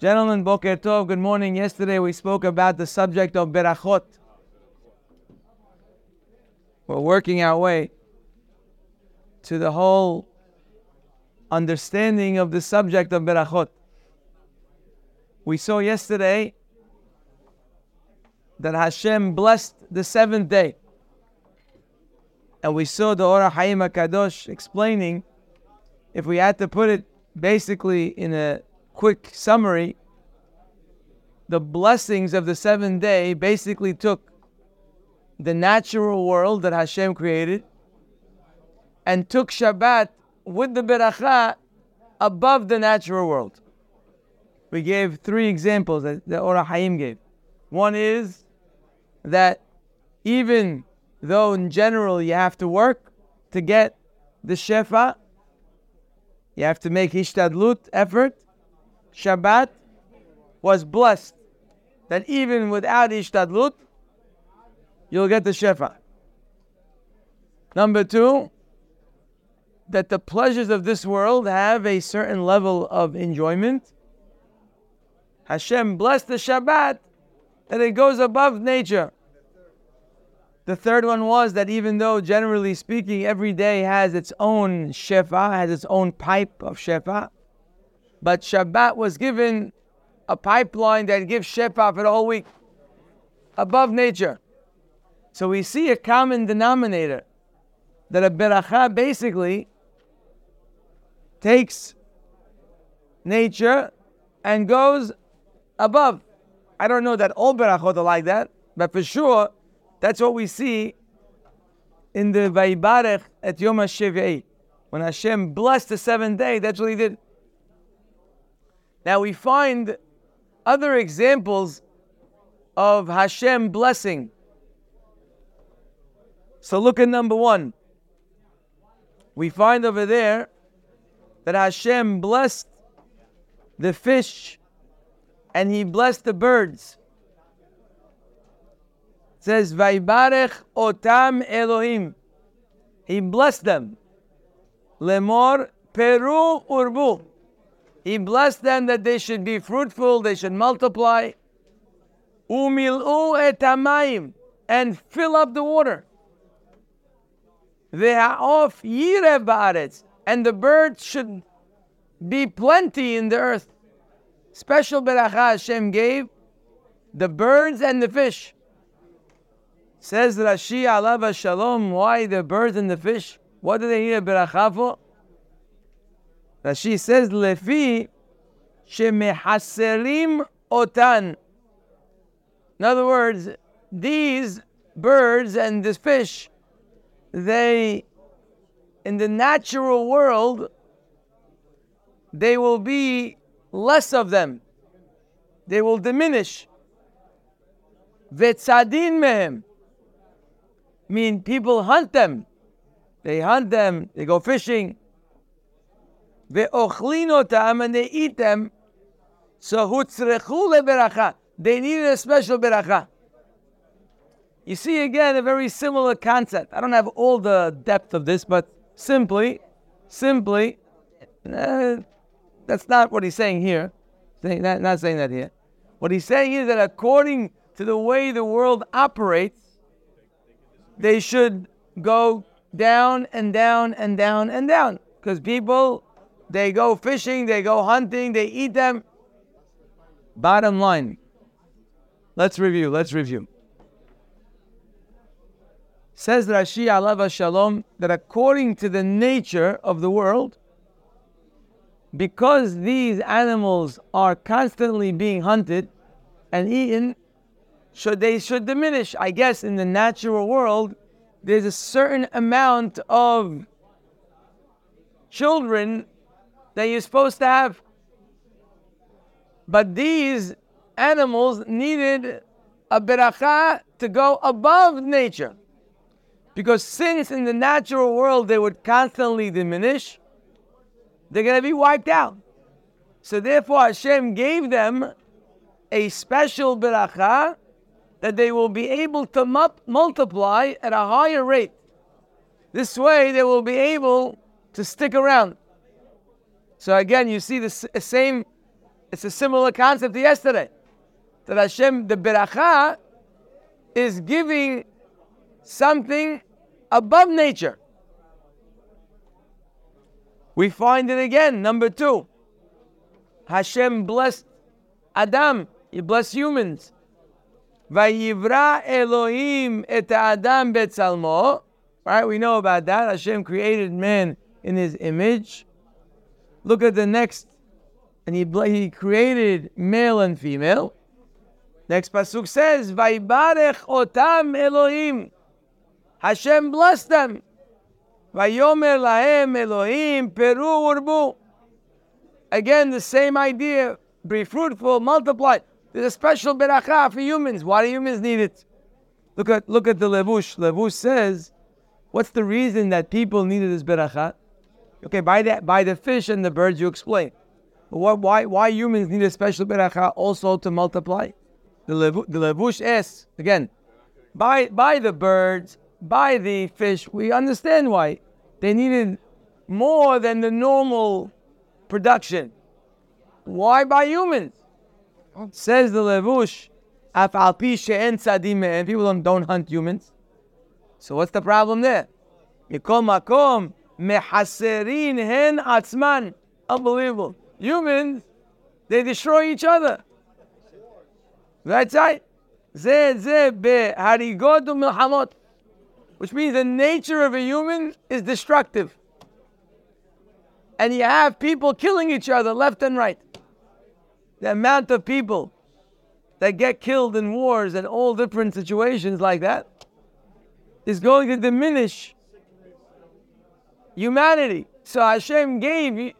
Gentlemen, Boker Tov, good morning. Yesterday we spoke about the subject of Berachot. We're working our way to the whole understanding of the subject of Berachot. We saw yesterday that Hashem blessed the seventh day. And we saw the Ora Haim HaKadosh explaining, if we had to put it basically in a quick summary, the blessings of the seventh day basically took the natural world that Hashem created and took Shabbat with the beracha above the natural world. We gave three examples that the Ora Haim gave. One is that even though in general you have to work to get the Shefa, you have to make Ishtadlut, effort, Shabbat was blessed that even without Ishtadlut, you'll get the Shefa. Number two, that the pleasures of this world have a certain level of enjoyment. Hashem blessed the Shabbat that it goes above nature. The third one was that even though, generally speaking, every day has its own shefa, has its own pipe of shefa, but Shabbat was given a pipeline that gives shefa for the whole week, above nature. So we see a common denominator that a beracha basically takes nature and goes above. I don't know that all berachot are like that, but for sure, that's what we see in the Vaybarech at Yom HaShevi'i. When Hashem blessed the seventh day, that's what he did. Now we find other examples of Hashem blessing. So look at number one. We find over there that Hashem blessed the fish and he blessed the birds. It says, Vaybarech otam Elohim. He blessed them. Lemor peru urbu. He blessed them that they should be fruitful, they should multiply. Umil'u etamayim. And fill up the water. They Ve'ha'of yirev ba'aretz. And the birds should be plenty in the earth. Special beracha Hashem gave the birds and the fish. Says Rashi Alav Shalom, why the birds and the fish? What do they need a beracha for? Rashi says, Lefi shemehaserim otan. In other words, these birds and this fish, they, in the natural world, they will be less of them. They will diminish. Vetzadin mehem. Mean people hunt them. They hunt them, they go fishing. Ve'ochlin otam, and they eat them. So hutzrechu leberacha. They needed a special beracha. You see again a very similar concept. I don't have all the depth of this, but simply, simply, uh, that's not what he's saying here. Not saying that here. What he's saying is that according to the way the world operates, they should go down and down and down and down. Because people they go fishing, they go hunting, they eat them. Bottom line, let's review, let's review. Says Rashi Alav Shalom that according to the nature of the world, because these animals are constantly being hunted and eaten, should they should diminish. I guess in the natural world, there's a certain amount of children that you're supposed to have. But these animals needed a beracha to go above nature. Because since in the natural world they would constantly diminish, they're going to be wiped out. So therefore Hashem gave them a special beracha that they will be able to multiply at a higher rate. This way they will be able to stick around. So again, you see the uh, same, It's a similar concept to yesterday. That Hashem, the beracha, is giving something above nature. We find it again, number two. Hashem blessed Adam, He blessed humans. Vayivra Elohim et Adam. Right, we know about that. Hashem created man in His image. Look at the next, and He He created male and female. Next pasuk says, "Vaybarech otam Elohim." Hashem blessed them. Vayomer lahem Elohim peru urbu. Again, the same idea: be fruitful, multiply. There's a special beracha for humans. Why do humans need it? Look at look at the levush. Levush says, "What's the reason that people needed this beracha?" Okay, by that by the fish and the birds, you explain. What, why why humans need a special beracha also to multiply? The, levu, the levush asks again, by by the birds, by the fish. We understand why they needed more than the normal production. Why by humans? Says the levush, af al pi she'en tzadim me'en. People don't, don't hunt humans. So what's the problem there? Mikol makom mehaserin hen atzman. Unbelievable. Humans, they destroy each other. That's right. Ze ze beharigot milhamot. Which means the nature of a human is destructive. And you have people killing each other left and right the amount of people that get killed in wars and all different situations like that is going to diminish humanity. So Hashem gave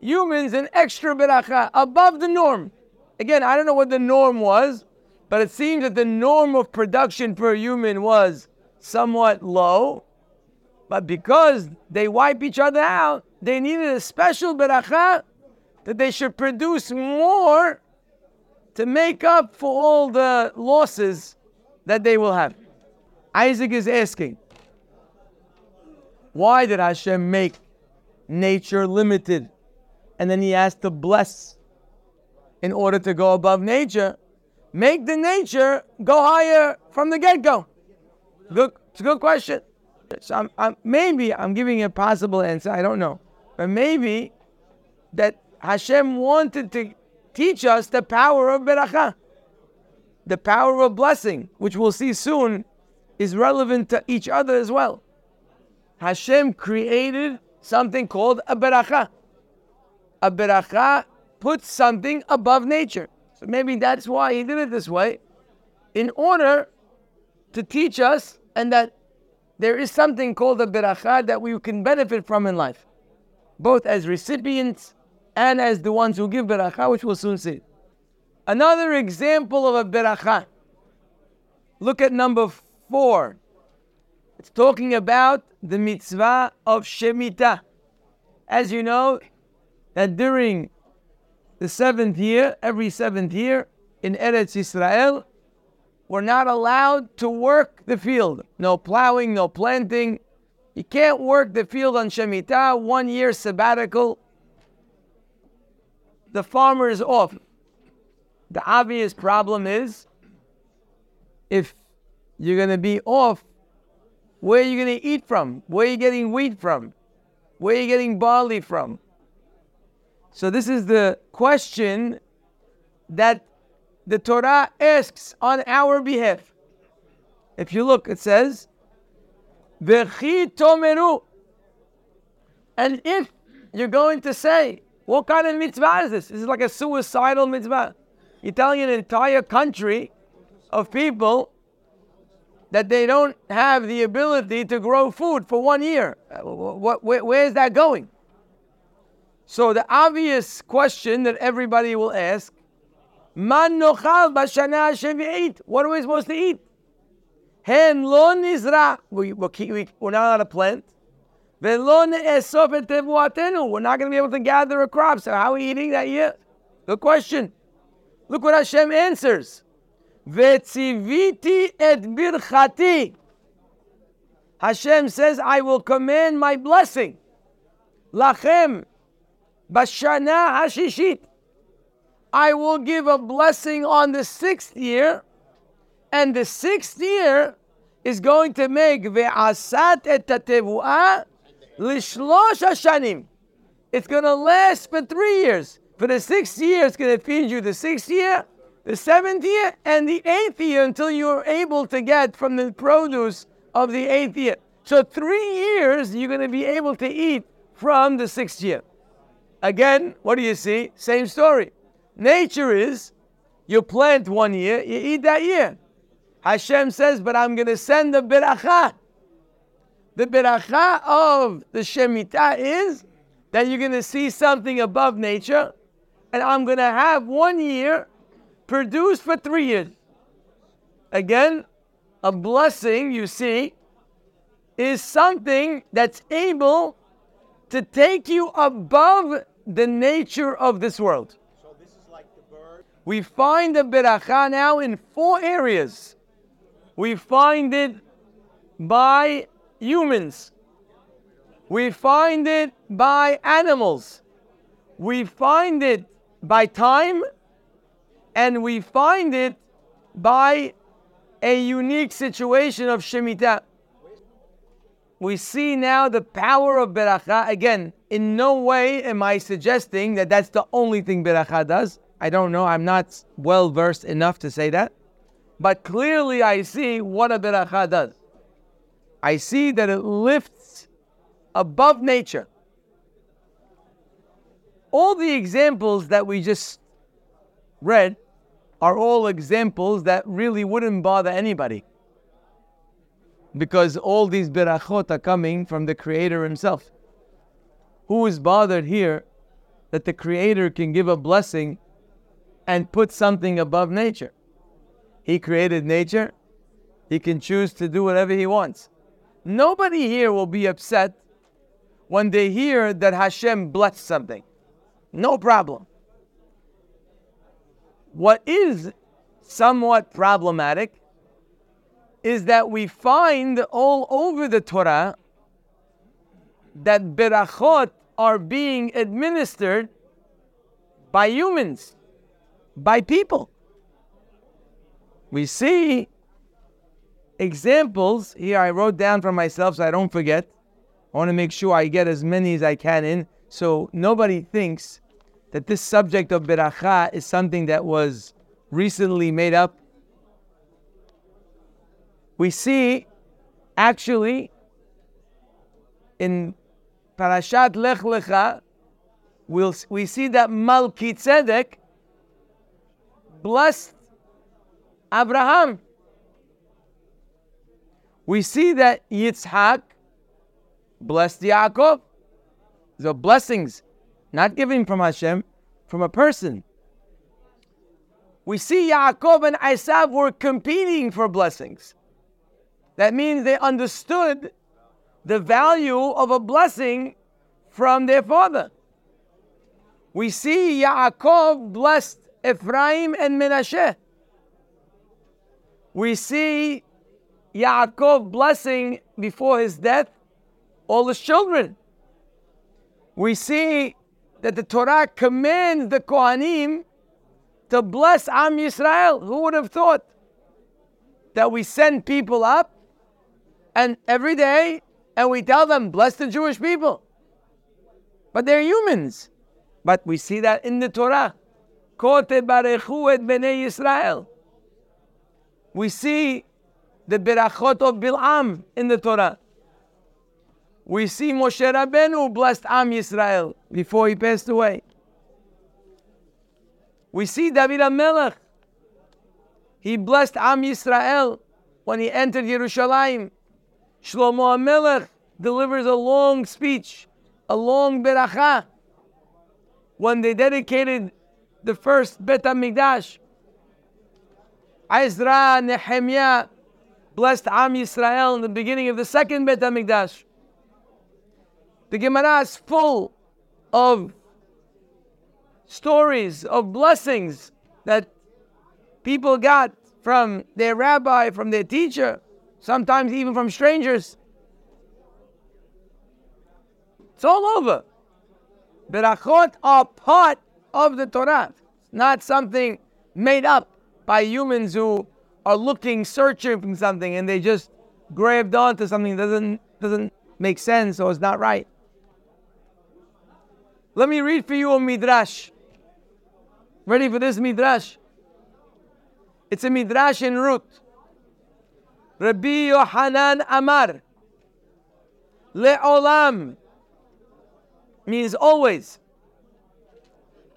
humans an extra beracha above the norm. Again, I don't know what the norm was, but it seems that the norm of production per human was somewhat low. But because they wipe each other out, they needed a special beracha that they should produce more to make up for all the losses that they will have. Isaac is asking, why did Hashem make nature limited? And then he has to bless in order to go above nature. Make the nature go higher from the get go. It's a good question. So I'm, I'm, maybe I'm giving a possible answer, I don't know. But maybe that Hashem wanted to teach us the power of beracha, the power of blessing, which we'll see soon is relevant to each other as well. Hashem created something called a beracha. A beracha puts something above nature. So maybe that's why he did it this way, in order to teach us and that there is something called a beracha that we can benefit from in life, both as recipients and as the ones who give beracha, which we'll soon see. Another example of a beracha. Look at number four. It's talking about the mitzvah of Shemitah. As you know, that during the seventh year, every seventh year in Eretz Israel, we're not allowed to work the field. No plowing, no planting. You can't work the field on Shemitah, one year sabbatical the farmer is off. The obvious problem is if you're going to be off, where are you going to eat from? Where are you getting wheat from? Where are you getting barley from? So, this is the question that the Torah asks on our behalf. If you look, it says, V'chi tomeru. And if you're going to say, what kind of mitzvah is this? This is like a suicidal mitzvah. You're telling an entire country of people that they don't have the ability to grow food for one year. Uh, where, is that going? So the obvious question that everybody will ask, Man nochal b'shana shevi'it. What are we supposed to eat? Hen lo nizra. We, we're not allowed to plant. We're not going to be able to gather a crop. So how are we eating that year? Good question. Look what Hashem answers. Vetziviti et birchati. Hashem says, I will command my blessing. Lachem bashana hashishit. I will give a blessing on the sixth year, and the sixth year is going to make ve'asat et tevuah lishlosh hashanim. It's going to last for three years. For the sixth year, it's going to feed you the sixth year, the seventh year, and the eighth year until you're able to get from the produce of the eighth year. So three years you're going to be able to eat from the sixth year. Again, what do you see? Same story. Nature is you plant one year, you eat that year. Hashem says, but I'm going to send the beracha. The beracha of the Shemitah is that you're going to see something above nature, and I'm going to have one year produced for three years. Again, a blessing, you see, is something that's able to take you above the nature of this world. So this is like the bird. We find the beracha now in four areas. We find it by humans. We find it by animals. We find it by time. And we find it by a unique situation of Shemitah. We see now the power of Beracha. Again, in no way am I suggesting that that's the only thing Beracha does. I don't know. I'm not well versed enough to say that. But clearly, I see what a Beracha does. I see that it lifts above nature. All the examples that we just read are all examples that really wouldn't bother anybody. Because all these berachot are coming from the Creator Himself. Who is bothered here that the Creator can give a blessing and put something above nature? He created nature, He can choose to do whatever He wants. Nobody here will be upset when they hear that Hashem blessed something. No problem. What is somewhat problematic is that we find all over the Torah that berachot are being administered by humans, by people. We see examples here. I wrote down for myself so I don't forget. I want to make sure I get as many as I can in so nobody thinks that this subject of beracha is something that was recently made up. We see actually in Parashat Lech Lecha, we'll, we see that Malkitzedek blessed Abraham. We see that Yitzhak blessed Yaakov. The blessings not giving from Hashem, from a person. We see Yaakov and Esav were competing for blessings. That means they understood the value of a blessing from their father. We see Yaakov blessed Ephraim and Menashe. We see Yaakov blessing before his death all his children. We see that the Torah commands the Kohanim to bless Am Yisrael. Who would have thought that we send people up and every day and we tell them, bless the Jewish people? But they're humans. But we see that in the Torah. Kote barechu et bnei Yisrael. We see the berachot of Bil'am in the Torah. We see Moshe Rabbeinu blessed Am Yisrael before he passed away. We see David HaMelech. He blessed Am Yisrael when he entered Yerushalayim. Shlomo HaMelech delivers a long speech, a long beracha, when they dedicated the first Bet HaMikdash. Ezra Nehemiah blessed Am Yisrael in the beginning of the second Bet HaMikdash. The Gemara is full of stories of blessings that people got from their rabbi, from their teacher, sometimes even from strangers. It's all over. Berachot are part of the Torah. not something made up by humans who are looking, searching for something, and they just grabbed onto something that doesn't doesn't make sense or is not right. Let me read for you a midrash. Ready for this midrash? It's a midrash in Ruth. Rabbi Yohanan Amar. Le'olam means always.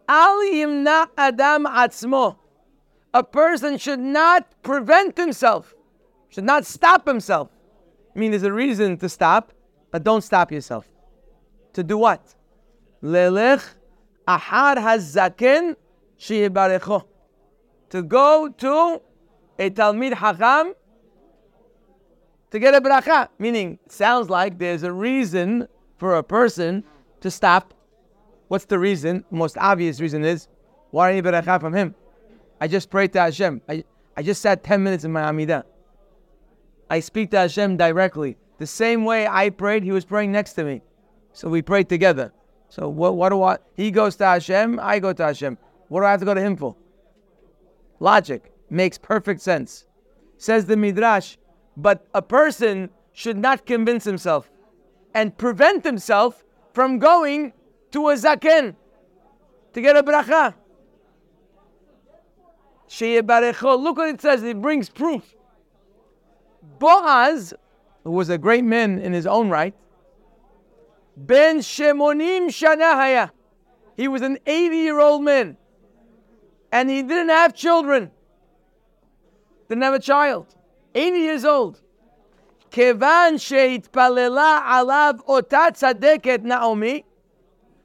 Al yimna adam atzmo. A person should not prevent himself, should not stop himself. I mean, there's a reason to stop, but don't stop yourself. To do what? Lelech ahar hazaken sheyibarecho. To go to a Talmid Hacham to get a bracha. Meaning, sounds like there's a reason for a person to stop. What's the reason? most obvious reason is, why you bracha from him? I just prayed to Hashem. I, I just sat 10 minutes in my Amidah. I speak to Hashem directly. The same way I prayed, he was praying next to me. So we prayed together. So what, what do I, he goes to Hashem, I go to Hashem. What do I have to go to him for? Logic. Makes perfect sense. Says the Midrash, but a person should not convince himself and prevent himself from going to a zaken to get a bracha. Look what it says. It brings proof. Boaz, who was a great man in his own right, Ben Shemonim Shanahaya. He was an 80 year old man. And he didn't have children. Didn't have a child. 80 years old. Kevan Sheitpalela Alav Otat Sadeket Naomi.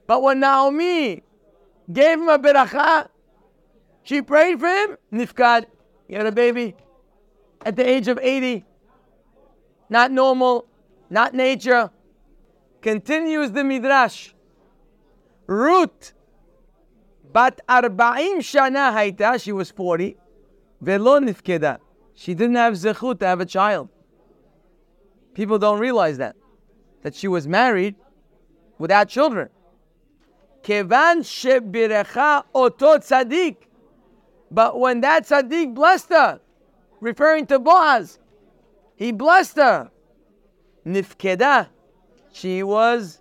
But when Naomi gave him a beracha, she prayed for him. Nifkad. He had a baby at the age of 80. Not normal, not nature. Continues the Midrash. Rut. But arba'im shana hayta, she was 40, velo nifkeda. She didn't have zechut to have a child. People don't realize that. That she was married without children. Kevan shebirecha oto tzaddik. But when that tzaddik blessed her, referring to Boaz, he blessed her. Nifkeda. She was,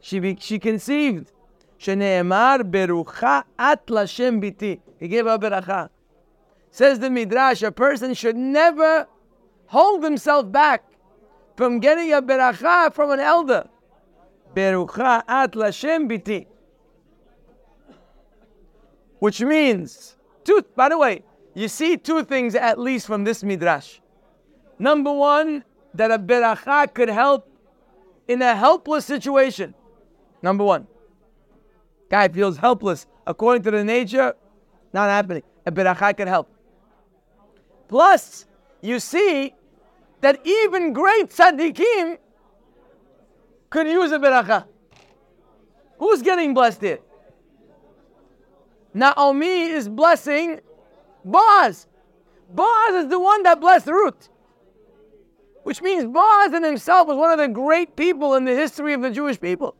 she, be, she conceived. Sheneemar berucha at lashem biti. He gave her beracha. Says the Midrash, a person should never hold himself back from getting a beracha from an elder. Berucha at lashem biti. Which means, two, by the way, you see two things at least from this Midrash. Number one, that a beracha could help in a helpless situation. Number one. Guy feels helpless. According to the nature, not happening. A beracha can help. Plus, you see that even great tzaddikim could use a beracha. Who's getting blessed here? Naomi is blessing Boaz. Boaz is the one that blessed Ruth. Which means Boaz in himself was one of the great people in the history of the Jewish people.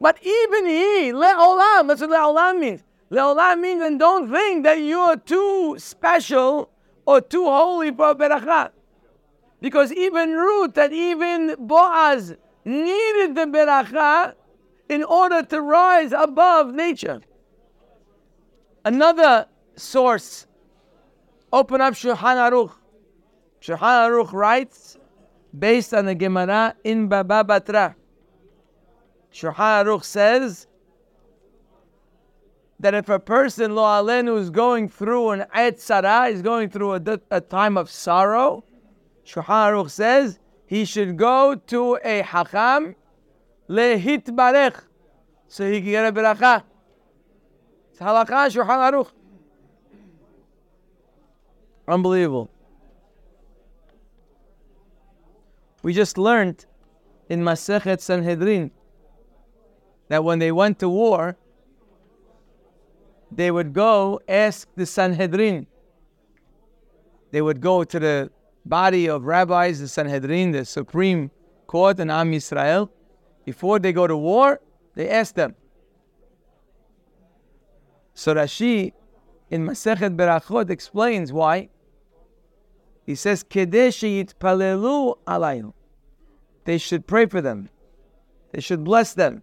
But even he, le'olam, that's what le'olam means. Le'olam means, and don't think that you're too special or too holy for a beracha. Because even Ruth, that even Boaz needed the beracha in order to rise above nature. Another source, open up Shulchan Aruch. Shulchan Aruch writes, based on the Gemara in Baba Batra. Shulchan Aruch says that if a person, lo alenu, is going through an etzara, is going through a, a time of sorrow, Shulchan Aruch says he should go to a hacham lehit barech, so he can get a beracha. It's halakha Shulchan Aruch. Unbelievable. We just learned in Masechet Sanhedrin that when they went to war, they would go ask the Sanhedrin. They would go to the body of rabbis, the Sanhedrin, the Supreme Court in Am Yisrael. Before they go to war, they ask them, So Rashi in Masechet Berachot explains why. He says, palelu alayhu. They should pray for them. They should bless them.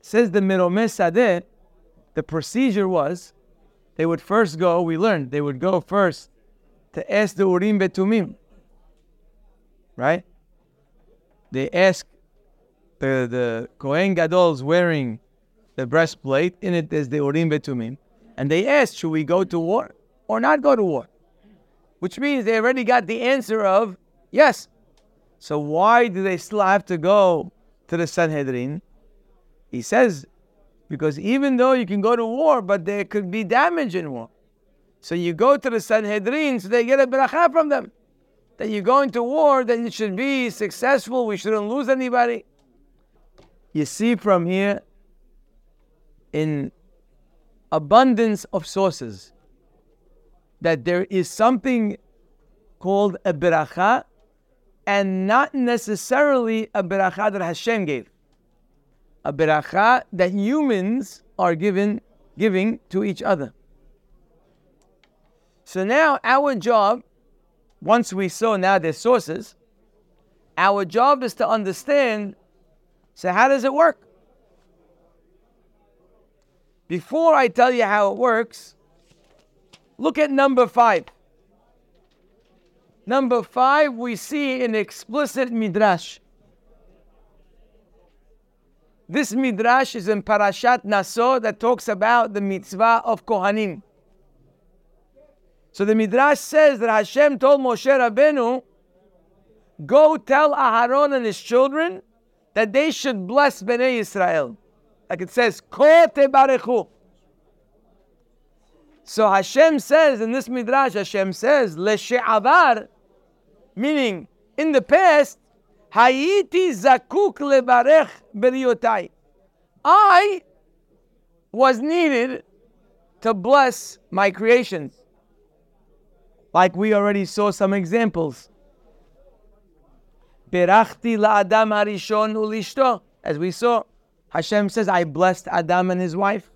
Says the Meromei Sadeh, the procedure was they would first go, we learned, they would go first to ask the Urim Betumim. Right? They ask the, the Kohen Gadol's wearing the breastplate, in it is the Urim Betumim. And they asked, should we go to war or not go to war? Which means they already got the answer of yes. So why do they still have to go to the Sanhedrin? He says, because even though you can go to war, but there could be damage in war. So you go to the Sanhedrin so they get a bracha from them. That you're going to war, then you should be successful, we shouldn't lose anybody. You see from here in abundance of sources that there is something called a beracha and not necessarily a beracha that Hashem gave. A beracha that humans are given giving to each other. So now our job, once we saw now their sources, our job is to understand so how does it work? Before I tell you how it works, look at number five. Number five, we see an explicit midrash. This midrash is in Parashat Naso that talks about the mitzvah of Kohanim. So the midrash says that Hashem told Moshe Rabbeinu, "Go tell Aharon and his children that they should bless Bnei Israel." Like it says, Ko barechu. So Hashem says in this midrash, Hashem says, Leshe'avar, meaning in the past, Hayiti zakuk lebarech beriotai. I was needed to bless my creations. Like we already saw some examples. Berachti la'adam harishon ulishto, as we saw. Hashem says, I blessed Adam and his wife.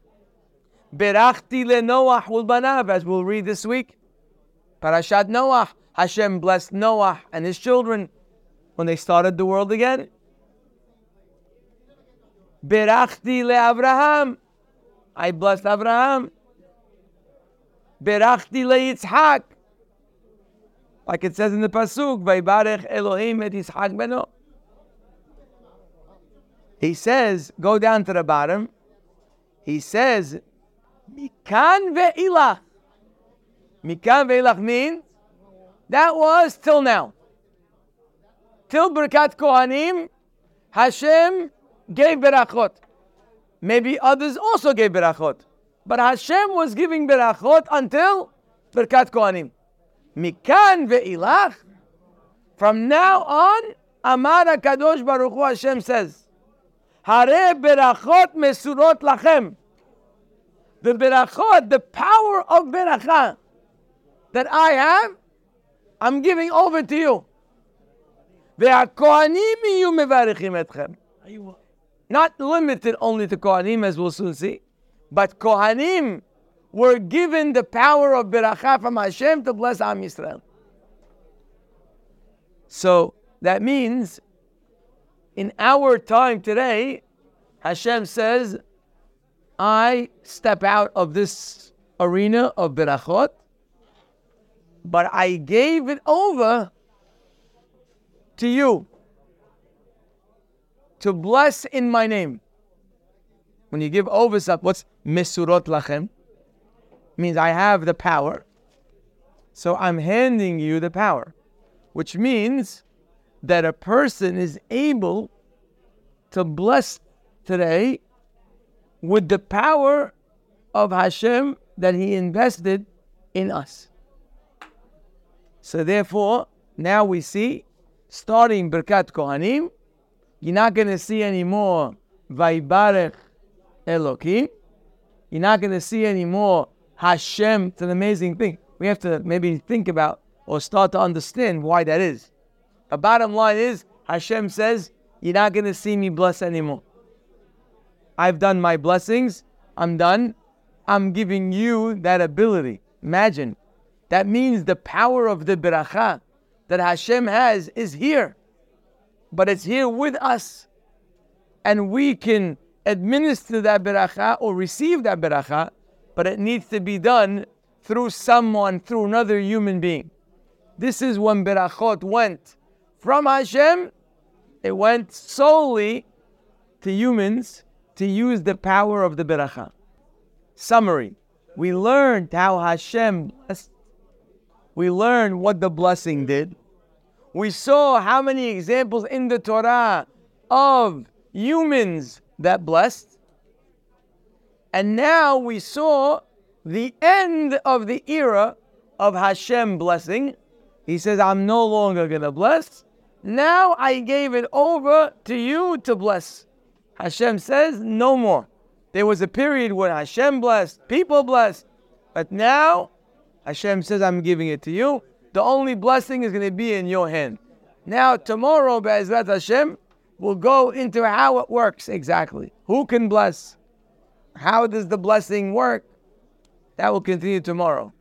Berachti le Noah ulbanav, as we'll read this week. Parashat Noah. Hashem blessed Noah and his children when they started the world again. Berachti le. I blessed Abraham. Berachti le. Like it says in the Pasuk, Vaybarech Elohim et Yitzhak beno. He says, go down to the bottom. He says, Mikan ve'ilach. Mikan ve'ilach means that was till now. Till Birkat Kohanim, Hashem gave berachot. Maybe others also gave berachot. But Hashem was giving berachot until Birkat Kohanim. Mikan ve'ilach. From now on, Amar Kadosh Baruch Hu Hashem says, Hare berachot mesurot lachem the berachot, the power of beracha that I have, I'm giving over to you. Not limited only to Kohanim, as we'll soon see, but Kohanim were given the power of beracha from Hashem to bless Am Yisrael. So that means in our time today, Hashem says, I step out of this arena of berachot, but I gave it over to you to bless in my name. When you give over something, what's mesurot lachem? Means I have the power. So I'm handing you the power, which means that a person is able to bless today with the power of Hashem that He invested in us. So therefore, now we see, starting Birkat Kohanim, you're not going to see anymore Vaybarech Elokim. You're not going to see anymore Hashem. It's an amazing thing. We have to maybe think about or start to understand why that is. The bottom line is Hashem says, You're not going to see me bless anymore. I've done my blessings. I'm done. I'm giving you that ability. Imagine. That means the power of the beracha that Hashem has is here. But it's here with us. And we can administer that beracha or receive that beracha, but it needs to be done through someone, through another human being. This is when berachot went from Hashem, it went solely to humans to use the power of the beracha. Summary We learned how Hashem blessed. We learned what the blessing did. We saw how many examples in the Torah of humans that blessed. And now we saw the end of the era of Hashem blessing. He says, I'm no longer going to bless. Now I gave it over to you to bless. Hashem says, no more. There was a period when Hashem blessed, people blessed, but now Hashem says, I'm giving it to you. The only blessing is going to be in your hand. Now, tomorrow, Be'ezrat Hashem, we'll go into how it works exactly. Who can bless? How does the blessing work? That will continue tomorrow.